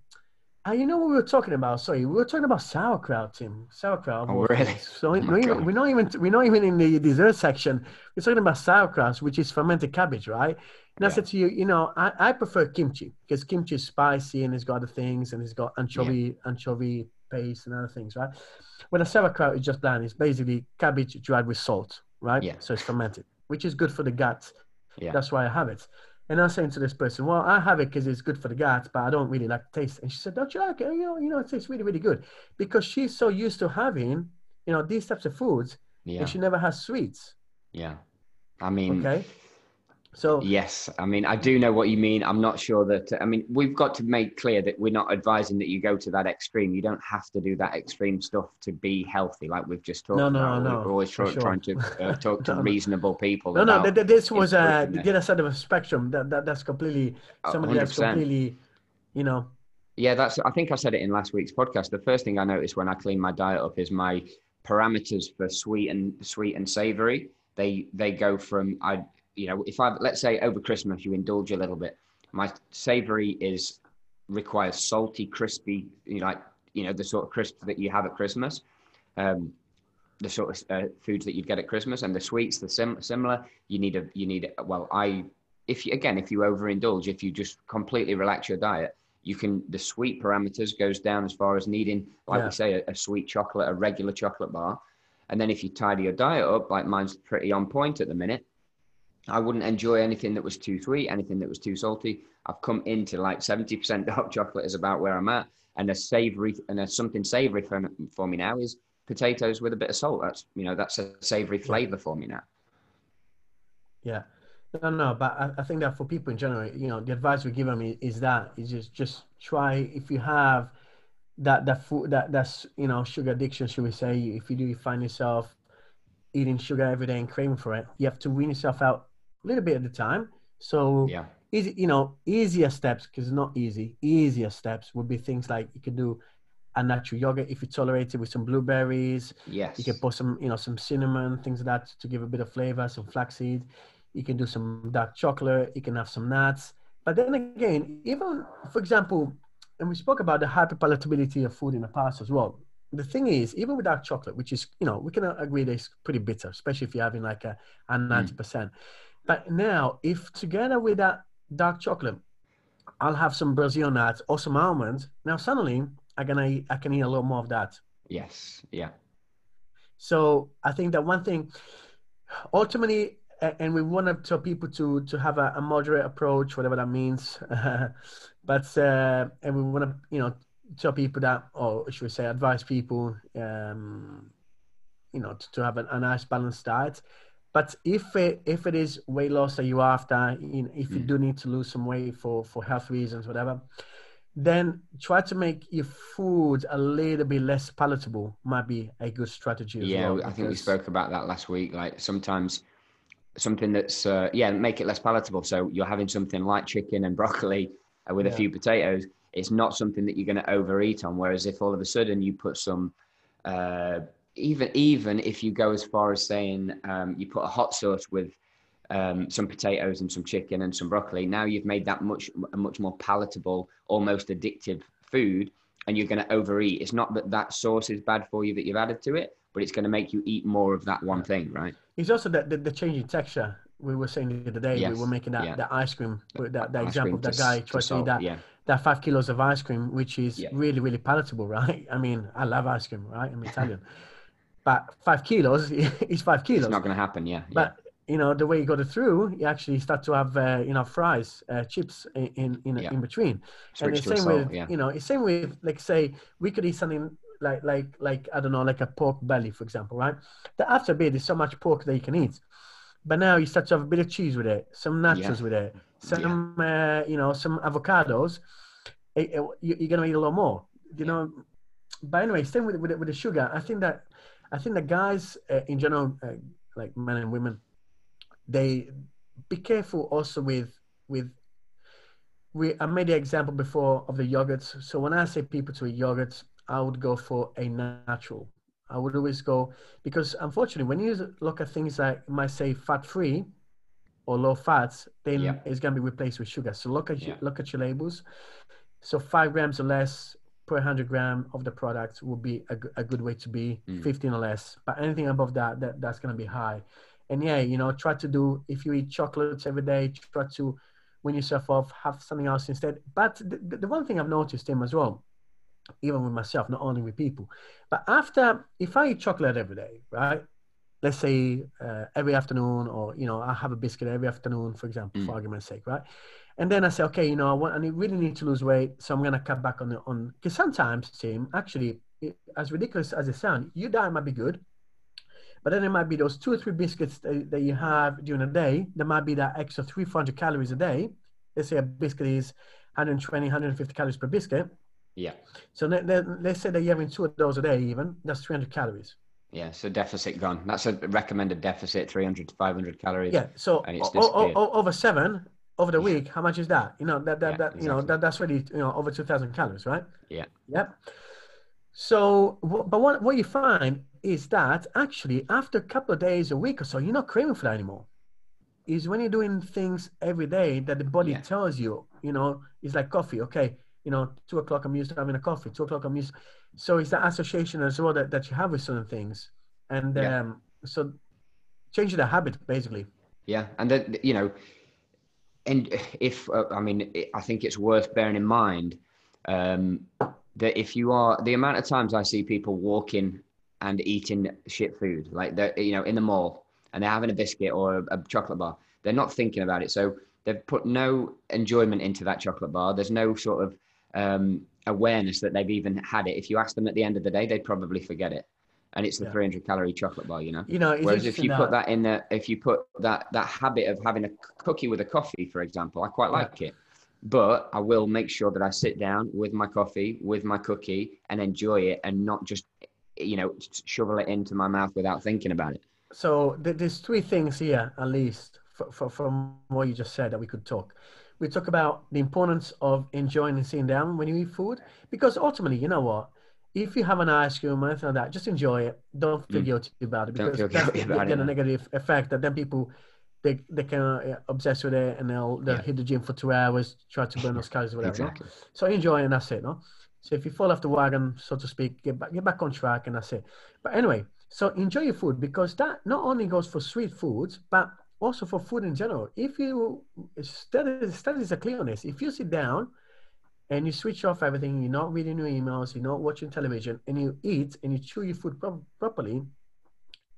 uh, you know what we were talking about? Sorry, we were talking about sauerkraut, Tim. Sauerkraut. Oh, really? So Oh, we're, not even, God. we're not even we're not even in the dessert section. We're talking about sauerkraut, which is fermented cabbage, right? And I said to you, you know, I, I prefer kimchi because kimchi is spicy and it's got other things and it's got anchovy anchovy paste and other things, right? When a sauerkraut is just bland, it's basically cabbage dried with salt, right? Yeah. So it's fermented, which is good for the gut. Yeah. That's why I have it. And I was saying to this person, well, I have it because it's good for the guts, but I don't really like the taste. And she said, don't you like it? You know, you know, it tastes really, really good because she's so used to having, you know, these types of foods Yeah. and she never has sweets. Yeah. I mean, Okay. So yes. I mean, I do know what you mean. I'm not sure that, I mean, we've got to make clear that we're not advising that you go to that extreme. You don't have to do that extreme stuff to be healthy, like we've just talked No, no, about. no, We're always for try, sure. trying to uh, talk to No, reasonable people. no, no, about th- th- this was uh, improving the their- other side of a spectrum. That, that that's completely Uh, somebody that's 100%. completely, you know, Yeah, that's. I think I said it in last week's podcast. The first thing I noticed when I clean my diet up is my parameters for sweet and sweet and savory. They they go from I you know if I let's say over Christmas you indulge a little bit. My savory is requires salty, crispy, you know, like you know the sort of crisps that you have at Christmas. Um, the sort of uh, foods that you'd get at Christmas, and the sweets, the sim- similar. You need a, you need. A, well, I, if you again, if you overindulge, if you just completely relax your diet, you can. The sweet parameters goes down as far as needing, like Yeah. we say, a, a sweet chocolate, a regular chocolate bar, and then if you tidy your diet up, like mine's pretty on point at the minute. I wouldn't enjoy anything that was too sweet, anything that was too salty. I've come into like 70% dark chocolate is about where I'm at. And a savory and a something savory for, for me now is potatoes with a bit of salt. That's you know that's a savory flavor for me now. Yeah. No, no, but I, I think that for people in general, you know, the advice we give them is, is that is just just try if you have that that food that that's you know sugar addiction, should we say? If you do, you find yourself eating sugar every day and craving for it, you have to wean yourself out a little bit at a time. So Yeah. easy, you know, easier steps because it's not easy. Easier steps would be things like you could do a natural yogurt if you tolerate it with some blueberries. Yes. You can put some, you know, some cinnamon, things like that to give a bit of flavor, some flaxseed. You can do some dark chocolate. You can have some nuts. But then again, even for example, and we spoke about the hyperpalatability of food in the past as well. The thing is, even with dark chocolate, which is, you know, we can agree that it's pretty bitter, especially if you're having like a, a mm. 90%. But now, if together with that dark chocolate, I'll have some Brazil nuts or some almonds, now suddenly I can eat, I can eat a lot more of that. Yes. Yeah. So I think that one thing, ultimately, and we want to tell people to to have a, a moderate approach, whatever that means. but uh, and we want to you know tell people that, or should we say, advise people, um, you know, to, to have a, a nice balanced diet. But if it, if it is weight loss that you're after, you know, if you Mm. do need to lose some weight for for health reasons, whatever, then try to make your food a little bit less palatable. Might be a good strategy. Yeah well, i think we spoke about that last week like sometimes something that's uh, yeah make it less palatable so you're having something like chicken and broccoli uh, with a few potatoes it's not something that you're going to overeat on whereas if all of a sudden you put some uh, even even if you go as far as saying um, you put a hot sauce with um, some potatoes and some chicken and some broccoli now you've made that much a much more palatable almost addictive food and you're going to overeat it's not that that sauce is bad for you that you've added to it but it's going to make you eat more of that one thing right It's also the, the, the changing texture. We were saying the other day, Yes, we were making that, yeah. that ice cream, with that, that Ice example of that to guy s- to to eat that, yeah that five kilos of ice cream, which is Yeah. really, really palatable, right? I mean, I love ice cream, right? I'm Italian. but five kilos is five kilos. it's not going to happen yeah, yeah. but, you know, the way you got it through, you actually start to have, uh, you know, fries, uh, chips in, in, in, Yeah. in between. and switch the same with, yeah you know, it's same with, like, say, we could eat something like, like, like, I don't know, like a pork belly, for example, right? The after a bit is so much pork that you can eat. But now you start to have a bit of cheese with it, some nachos Yeah. with it, some, uh, you know, some avocados. It- it- you- you're gonna eat a lot more, you Yeah. know. But anyway, same with with, with the sugar. I think that I think the guys uh, in general, uh, like men and women, they be careful also with with we I made the example before of the yogurts. So when I say people to eat yogurts, I would go for a natural. I would always go because unfortunately, when you look at things like might say fat free or low fats, then Yeah. it's gonna be replaced with sugar. So look at your, look at your labels. So five grams or less per hundred gram of the product would be a, a good way to be. Mm. Fifteen or less, but anything above that, that that's gonna be high. And yeah, you know, try to do if you eat chocolates every day, try to win yourself off, have something else instead. But the, the- one thing I've noticed, Tim, as well, even with myself, not only with people, but after if I eat chocolate every day, right? Let's say uh, every afternoon, or you know, I have a biscuit every afternoon, for example, for Mm. argument's sake, right? And then I say, okay, you know, I want, I really need to lose weight, so I'm gonna cut back on the on. Because sometimes, Tim, actually, it, as ridiculous as it sounds, your diet might be good, but then it might be those two or three biscuits that, that you have during the day. There might be that extra 300 calories a day. Let's say a biscuit is 120, 150 calories per biscuit. yeah So let, let, let's say that you're having two of those a day, even that's 300 calories. yeah so deficit gone that's a recommended deficit 300 to 500 calories Yeah. So And it's o- o- o- over seven over the week, how much is that? You know that that, Yeah, that you know that that's really you know over 2,000 calories, right? Yeah. Yep. So, but what what you find is that actually after a couple of days, a week or so, you're not craving for that anymore. Is when you're doing things every day that the body Yeah. tells you, you know, it's like coffee. Okay, you know, two o'clock I'm used to having a coffee. Two o'clock I'm used. So it's that association as well that, that you have with certain things, and Yeah. um, so change the habit basically. Yeah, and then you know, and if uh, I mean, I think it's worth bearing in mind um, that if you are the amount of times I see people walking and eating shit food, like they're you know in the mall and they're having a biscuit or a, a chocolate bar, they're not thinking about it. So they've put no enjoyment into that chocolate bar. There's no sort of um, awareness that they've even had it. If you ask them at the end of the day, they'd probably forget it. And it's the Yeah. 300 calorie chocolate bar, you know. You know, it's Whereas if you interesting put that in the, if you put that that habit of having a cookie with a coffee, for example, I quite Yeah. like it. But I will make sure that I sit down with my coffee, with my cookie, and enjoy it, and not just, you know, shovel it into my mouth without thinking about it. So there's three things here, at least, for, for, from what you just said, that we could talk. We talk about the importance of enjoying and sitting down when you eat food, because ultimately, you know what? If you have an ice cream or anything like that, just enjoy it. Don't feel Mm. guilty about it Don't because that's guilty about it, no. negative effect that then people they they can uh, obsess with it and they'll they'll Yeah. hit the gym for two hours, try to burn those calories, or whatever. no? So enjoy and that's it, no? So if you fall off the wagon, so to speak, get back, get back on track and that's it. But anyway, so enjoy your food because that not only goes for sweet foods, but also for food in general. If you studies, studies are clear on this. If you sit down and you switch off everything, you're not reading your emails, you're not watching television, and you eat and you chew your food pro- properly,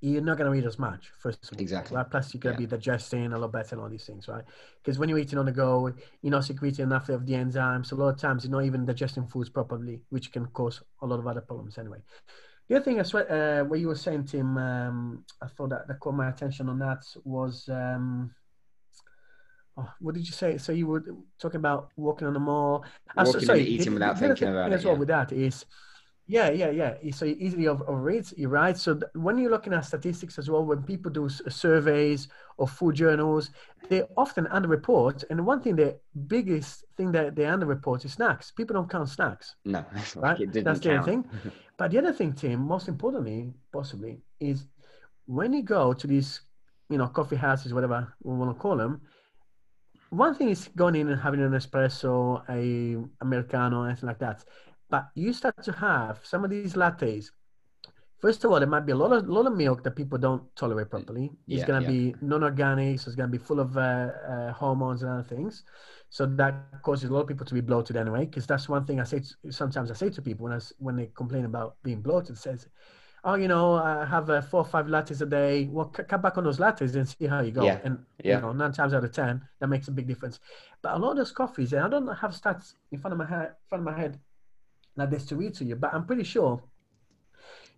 you're not going to eat as much. First of all, Exactly. Right? Plus, you're going to Yeah. be digesting a lot better and all these things, right? Because when you're eating on the go, you're not secreting enough of the enzymes. A lot of times, you're not even digesting foods properly, which can cause a lot of other problems anyway. The other thing, as well, uh, what you were saying, Tim, um, I thought that, that caught my attention on that was, um, what did you say? So you were talking about walking on the mall. Uh, so- Walking and sorry, eating the- without thinking about as it, well yeah. with that is, yeah, yeah, yeah. So you easily over- overeat, you're right. So th- when you're looking at statistics as well, when people do s- surveys or food journals, they often underreport. And one thing, the biggest thing that they underreport is snacks. People don't count snacks. No, Right? it That's the other thing. But the other thing, Tim, most importantly, possibly, is when you go to these, you know, coffee houses, whatever we want to call them. One thing is going in and having an espresso, a americano, anything like that. But you start to have some of these lattes. First of all, there might be a lot of lot of milk that people don't tolerate properly. It's Yeah, gonna yeah. be non-organic, so it's gonna be full of uh, uh, hormones and other things. So that causes a lot of people to be bloated anyway. Because that's one thing I say. To, sometimes I say to people when I, when they complain about being bloated, says, "Oh, you know, I have uh, four or five lattes a day. Well, c- cut back on those lattes and see how you go." Yeah, And yeah. you know, nine times out of ten, that makes a big difference. But a lot of those coffees, and I don't have stats in front of my head, front of my head, like this to read to you, but I'm pretty sure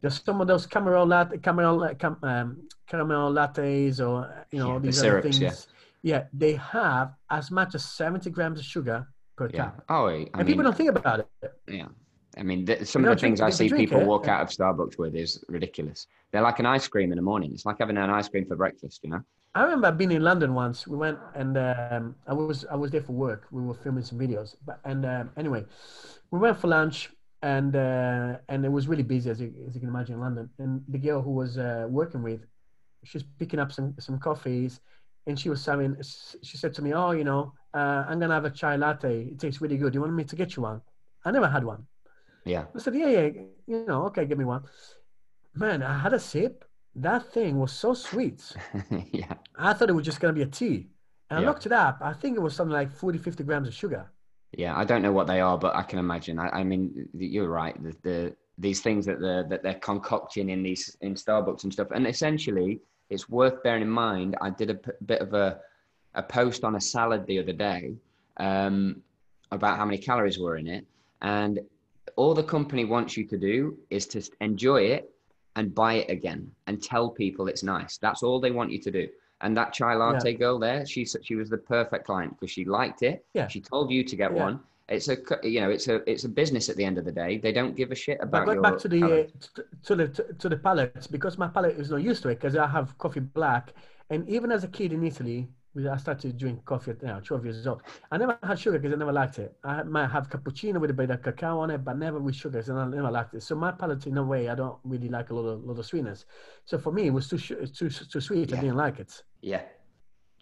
there's some of those caramel latte, caramel, uh, cam, um, caramel lattes, or you know Yeah, the these other things. yeah. yeah, they have as much as 70 grams of sugar per Yeah. cup, Oh, I and mean, people don't think about it. Yeah. I mean, th- some You of the things I see drink people walk out of Starbucks with is ridiculous. They're like an ice cream in the morning. It's like having an ice cream for breakfast, you know? I remember being in London once. We went and um, I was I was there for work. We were filming some videos. But and um, anyway, we went for lunch and uh, and it was really busy as you, as you can imagine in London. And the girl who was uh, working with, she's picking up some some coffees, and she was saying She said to me, "Oh, you know, uh, I'm gonna have a chai latte. It tastes really good. You want me to get you one?" I never had one. Yeah. I said, "Yeah, yeah, you know, okay, give me one." Man, I had a sip. That thing was so sweet. yeah. I thought it was just going to be a tea. And I looked it up. I think it was something like 40, 50 grams of sugar. Yeah. I don't know what they are, but I can imagine. I, I mean, you're right. The, the these things that they're that they're concocting in these in Starbucks and stuff, and essentially, it's worth bearing in mind. I did a p- bit of a a post on a salad the other day um, about how many calories were in it, and all the company wants you to do is to enjoy it and buy it again and tell people it's nice. That's all they want you to do. And that chai latte girl there, she she was the perfect client because she liked it. Yeah. She told you to get Yeah. one. It's a you know it's a it's a business at the end of the day. They don't give a shit about. But going back to the, uh, to, the to, to the palate, because my palate is not used to it, because I have coffee black. And even as a kid in Italy, I started to drink coffee at you know, 12 years old. I never had sugar because I never liked it. I might have cappuccino with a bit of cacao on it, but never with sugars, and I never liked it. So my palate, in a way, I don't really like a lot of lot of sweetness. So for me, it was too too too sweet. I didn't like it. Yeah. Do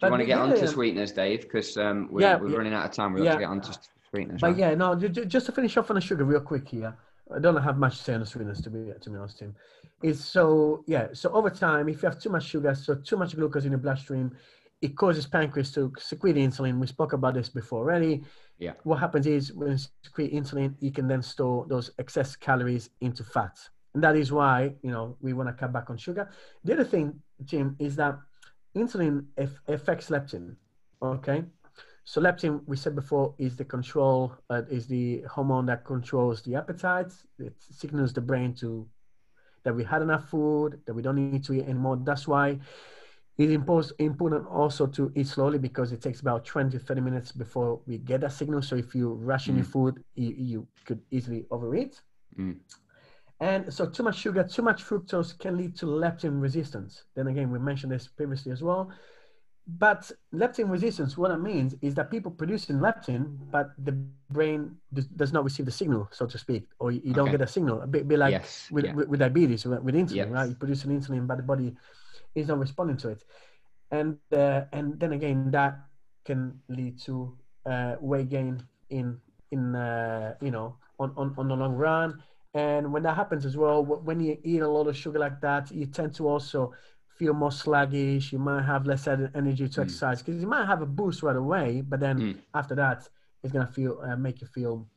But you want to get yeah, on to sweetness, Dave? Because um, we're, Yeah, we're running out of time. We've to get on to sweetness. But right? yeah, no, ju- ju- just to finish off on the sugar real quick here. I don't have much to say on the sweetness to be to be honest, Tim. It's so yeah. So over time, if you have too much sugar, so too much glucose in your bloodstream, it causes pancreas to secrete insulin. We spoke about this before already. Yeah. What happens is when you secrete insulin, you can then store those excess calories into fat, and that is why you know we want to cut back on sugar. The other thing, Jim, is that insulin aff- affects leptin. Okay. So leptin, we said before, is the control, uh, is the hormone that controls the appetite. It signals the brain to that we had enough food, that we don't need to eat anymore. That's why it's important also to eat slowly because it takes about 20 to 30 minutes before we get that signal. So if you ration mm. your food, you, you, could easily overeat. Mm. And so too much sugar, too much fructose can lead to leptin resistance. Then again, we mentioned this previously as well. But leptin resistance, what it means is that people producing leptin, but the brain does not receive the signal, so to speak, or you don't okay. get a signal. A bit, bit like yes. with, yeah. with, with, diabetes, with, with insulin, yes. right? You produce an insulin, but the body is not responding to it. And uh, and then again, that can lead to uh, weight gain in in uh, you know on, on on the long run. And when that happens as well, when you eat a lot of sugar like that, you tend to also feel more sluggish. You might have less energy to mm. exercise because you might have a boost right away, but then mm. after that, it's gonna feel uh, make you feel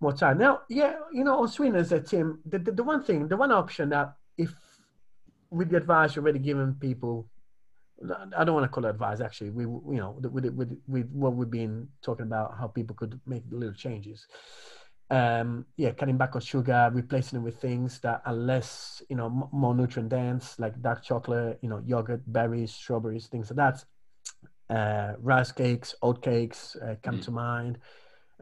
more tired. Now, yeah, you know, on sweeteners, uh, Tim, the, the, the one thing, the one option that if with the advice you're already giving people, I don't want to call it advice. Actually, we you know with with with what we've been talking about, how people could make little changes um, yeah, cutting back on sugar, replacing it with things that are less, you know, m- more nutrient dense, like dark chocolate, you know, yogurt, berries, strawberries, things like that. Uh, rice cakes, oat cakes uh, come mm. to mind.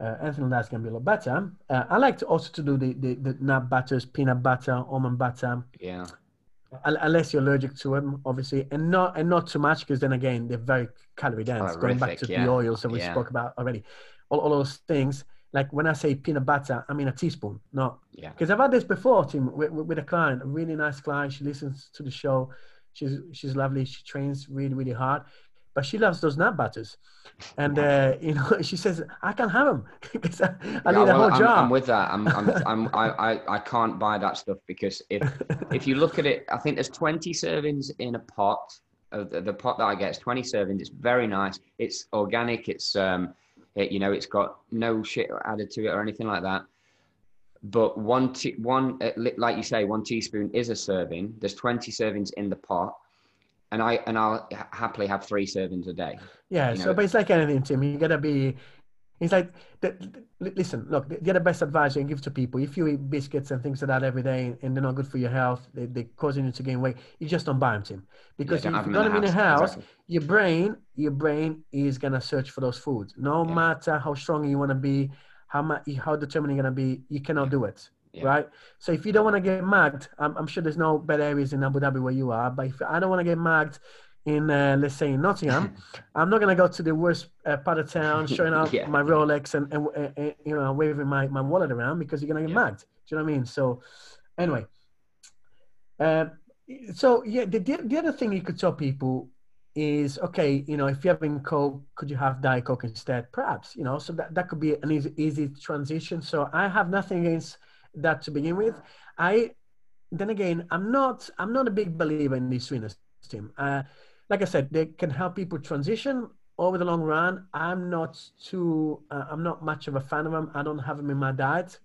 Uh, anything like that's gonna be a lot better. Uh, I like to also to do the, the, the nut butters, peanut butter, almond butter. Yeah. Unless you're allergic to them, obviously, and not and not too much because then again they're very calorie dense. Oh, Going back to yeah. the oils that we yeah. spoke about already, all, all those things like when I say peanut butter, I mean a teaspoon, not yeah. Because I've had this before, Tim, with, with, a client, a really nice client. She listens to the show. She's she's lovely. She trains really really hard, but she loves those nut butters, and uh, you know she says I can't have them because I, I yeah, need a whole I'm, jar. I'm with that. I'm, I'm, I'm I, I I can't buy that stuff because if if you look at it, I think there's 20 servings in a pot. Uh, the, the pot that I get is 20 servings. It's very nice. It's organic. It's um it, you know, it's got no shit added to it or anything like that. But one, t- one, uh, like you say, one teaspoon is a serving. There's 20 servings in the pot, and I and I'll happily have three servings a day. Yeah. You know? So, but it's like anything, Tim. You gotta be it's like, the, the, listen, look, the, the best advice you can give to people, if you eat biscuits and things like that every day and they're not good for your health, they, they're causing you to gain weight, you just don't buy them, Tim. Because yeah, if you're going to be in a house, exactly. your brain, your brain is to search for those foods. No yeah. matter how strong you want to be, how much, how determined you're to be, you cannot yeah. do it. Right. So if you don't want to get mugged, I'm, I'm, sure there's no bad areas in Abu Dhabi where you are, but if I don't want to get mugged, in uh, let's say in Nottingham, I'm not gonna go to the worst uh, part of town showing off yeah. my Rolex and, and, and, and, you know waving my, my wallet around because you're gonna get yeah. mad. Do you know what I mean? So anyway, uh, so yeah, the, the other thing you could tell people is okay, you know, if you're having Coke, could you have Diet Coke instead? Perhaps, you know, so that, that could be an easy, easy transition. So I have nothing against that to begin with. I then again, I'm not I'm not a big believer in these sweetness team. Uh, like I said, they can help people transition over the long run. I'm not too, uh, I'm not much of a fan of them. I don't have them in my diet,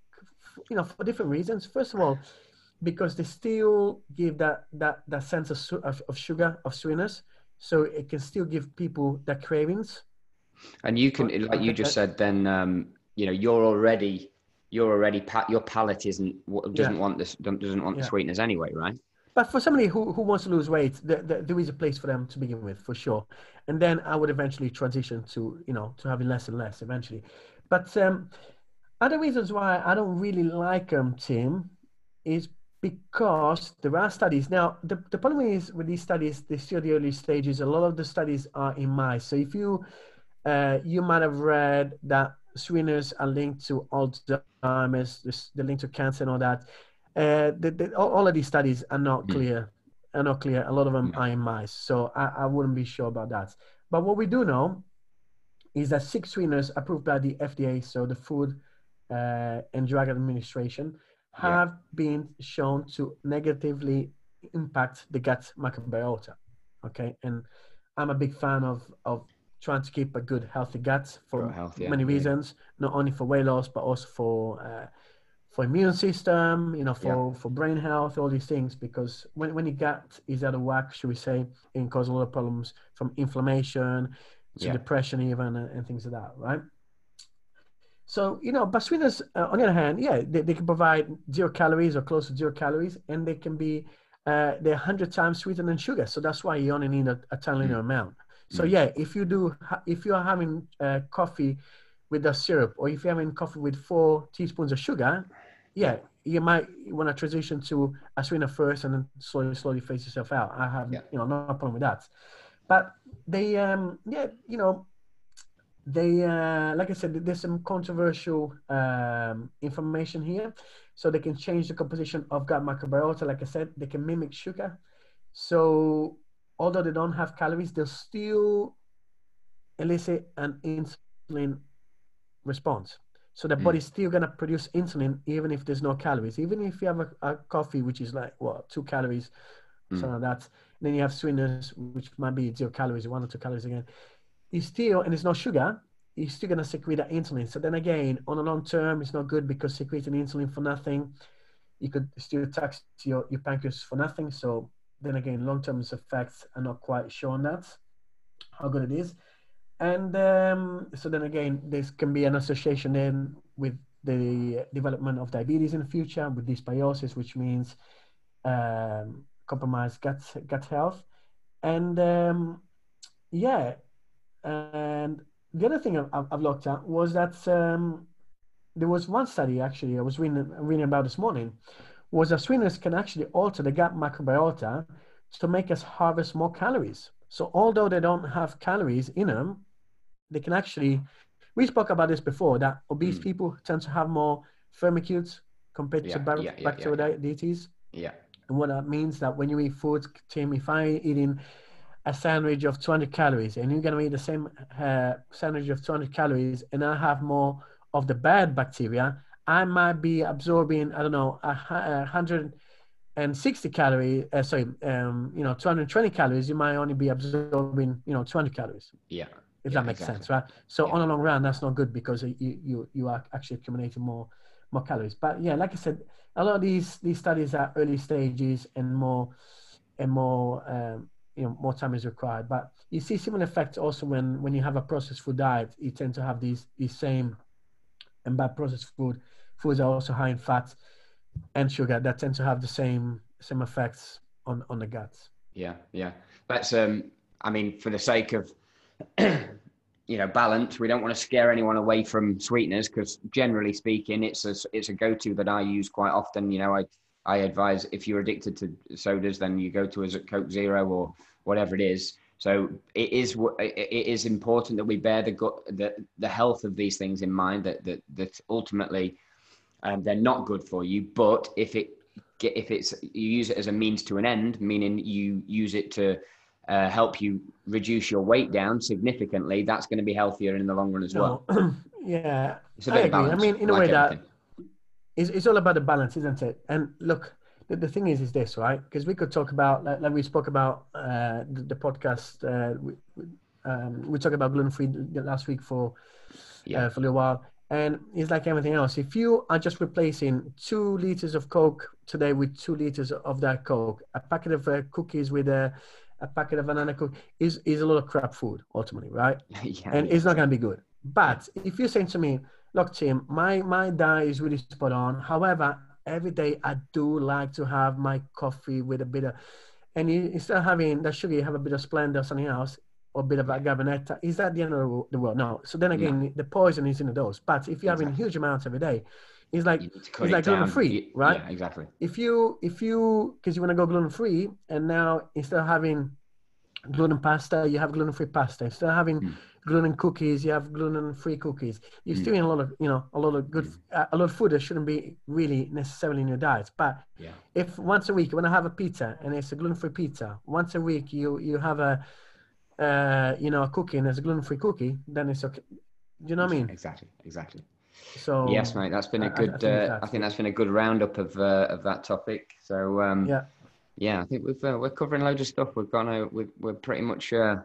you know, for different reasons. First of all, because they still give that that that sense of of, of sugar of sweetness, so it can still give people that cravings. And you can, like you just said, then um, you know you're already you're already your palate isn't doesn't yeah. want this doesn't want yeah. the sweetness anyway, right? But for somebody who, who wants to lose weight, there, there, there is a place for them to begin with, for sure. And then I would eventually transition to, you know, to having less and less eventually. But um, other reasons why I don't really like them, Tim, is because there are studies. Now, the, the problem is with these studies, they're still the early stages. A lot of the studies are in mice. So if you, uh, you might have read that sweeteners are linked to Alzheimer's, the link to cancer and all that. Uh, the, the, all, of these studies are not mm. clear. Are not clear. A lot of them mm. are in mice, so I, I wouldn't be sure about that. But what we do know is that six sweeteners approved by the FDA, so the Food uh, and Drug Administration, have yeah. been shown to negatively impact the gut microbiota. Okay, and I'm a big fan of of trying to keep a good healthy gut for health, yeah. many reasons, not only for weight loss but also for uh, for immune system, you know, for, yeah. for brain health, all these things, because when, when your gut is out of whack, should we say, it can cause a lot of problems from inflammation to yeah. depression even and, and, things like that, right? So, you know, but sweeteners, uh, on the other hand, yeah, they, they can provide zero calories or close to zero calories, and they can be, uh, they're 100 times sweeter than sugar. So that's why you only need a, a tiny little amount. So, Mm. yeah, if you do, if you are having uh, coffee with a syrup, or if you're having coffee with four teaspoons of sugar, yeah, you might want to transition to a sweetener first and then slowly, slowly phase yourself out. I have, Yeah. you know, no problem with that. But they, um, yeah, you know, they uh, like i said there's some controversial um, information here so they can change the composition of gut microbiota like i said they can mimic sugar so although they don't have calories they'll still elicit an insulin response. So the Mm. body's still going to produce insulin even if there's no calories. Even if you have a, a coffee which is like what two calories Mm. something like that then you have sweeteners which might be zero calories one or two calories again it's still and it's not sugar you're still going to secrete that insulin. So then again on a long term it's not good because secreting insulin for nothing. You could still tax your, your pancreas for nothing. So then again long term effects are not quite sure on that how good it is. And um, so then again this can be an association then with the development of diabetes in the future with dysbiosis which means um, compromised gut gut health. And um, yeah and the other thing I've, I've looked at was that um, there was one study actually I was reading, reading about this morning was that sweeteners can actually alter the gut microbiota to make us harvest more calories. So although they don't have calories in them, they can actually. We spoke about this before that obese Mm. people tend to have more firmicutes compared Yeah, to bar- yeah, yeah, Bacteroidetes. Yeah. And what that means that when you eat food, Tim, if I eating a sandwich of 200 calories and you're going to eat the same uh, sandwich of 200 calories and I have more of the bad bacteria, I might be absorbing, I don't know, a, hu- a 160 calories, uh, sorry, um, you know, 220 calories, you might only be absorbing, you know, 200 calories, Yeah. if Yeah, that makes exactly. sense, right? So Yeah. on a long run, that's not good because you, you, you are actually accumulating more, more calories. But yeah, like I said, a lot of these, these studies are early stages and more, and more, um, you know, more time is required. But you see similar effects also when, when you have a processed food diet, you tend to have these, these same, and by processed food, foods are also high in fat and sugar that tend to have the same, same effects on, on the guts. Yeah, yeah. That's um I mean, for the sake of you know, balance, we don't want to scare anyone away from sweeteners because generally speaking, it's a it's a go-to that I use quite often. You know, I I advise if you're addicted to sodas, then you go to a Coke Zero or whatever it is. So it is it is important that we bear the gut the the health of these things in mind. That that that ultimately, um, they're not good for you. But if it get if it's you use it as a means to an end, meaning you use it to uh, help you reduce your weight down significantly, that's going to be healthier in the long run as well. Yeah, It's a I bit of agree. I mean, in a like way that everything. it's, it's all about the balance, isn't it? And look, the, the thing is, is this, right? Because we could talk about, like, like we spoke about uh, the, the podcast, uh, we, we- um, we talked about gluten free last week for, Yeah. uh, for a little while. And it's like everything else. If you are just replacing two liters of Coke today with two liters of that Coke, a packet of uh, cookies with a, a packet of banana cookie is, is a lot of crap food ultimately, right? yeah, and it's not going to be good. But if you're saying to me, look, Tim, my my diet is really spot on. However, every day I do like to have my coffee with a bit of, and you, instead of having that sugar, you have a bit of Splenda or something else, or a bit of agave Is that the end of the world? No. So then again, the poison is in the dose. But if you're having huge amounts every day, it's like You need to cut it's like down. gluten-free, right? Yeah, exactly. if you if you because you want to go gluten free and now instead of having gluten pasta you have gluten free pasta instead of having Mm. gluten cookies you have gluten free cookies you're Mm. still eating a lot of you know a lot of good uh, a lot of food that shouldn't be really necessarily in your diet but Yeah. if once a week you want to have a pizza and it's a gluten free pizza once a week you you have a uh, you know a cookie and it's a gluten free cookie then it's okay do you know what I mean Exactly, exactly. so yes, mate. that's been a good. think uh, I think that's been a good roundup of uh, of that topic. So um, yeah yeah, I think we've uh, we're covering loads of stuff. We've gone out. We're, we're pretty much uh,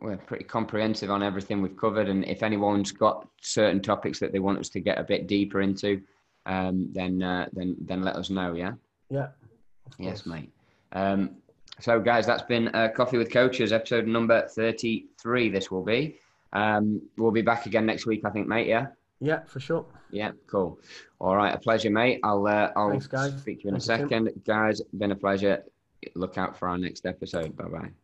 we're pretty comprehensive on everything we've covered. And if anyone's got certain topics that they want us to get a bit deeper into, um, then uh, then then let us know. Yeah. yeah Yes, mate. Um, so, guys, that's been uh, Coffee with Coaches, episode number 33. This will be. Um, we'll be back again next week, I think, mate. Yeah. Yeah, for sure. Yeah, cool. All right, a pleasure, mate. I'll uh, I'll Thanks, guys. speak to you in Thank a second, guys. Been a pleasure. Look out for our next episode. Bye bye.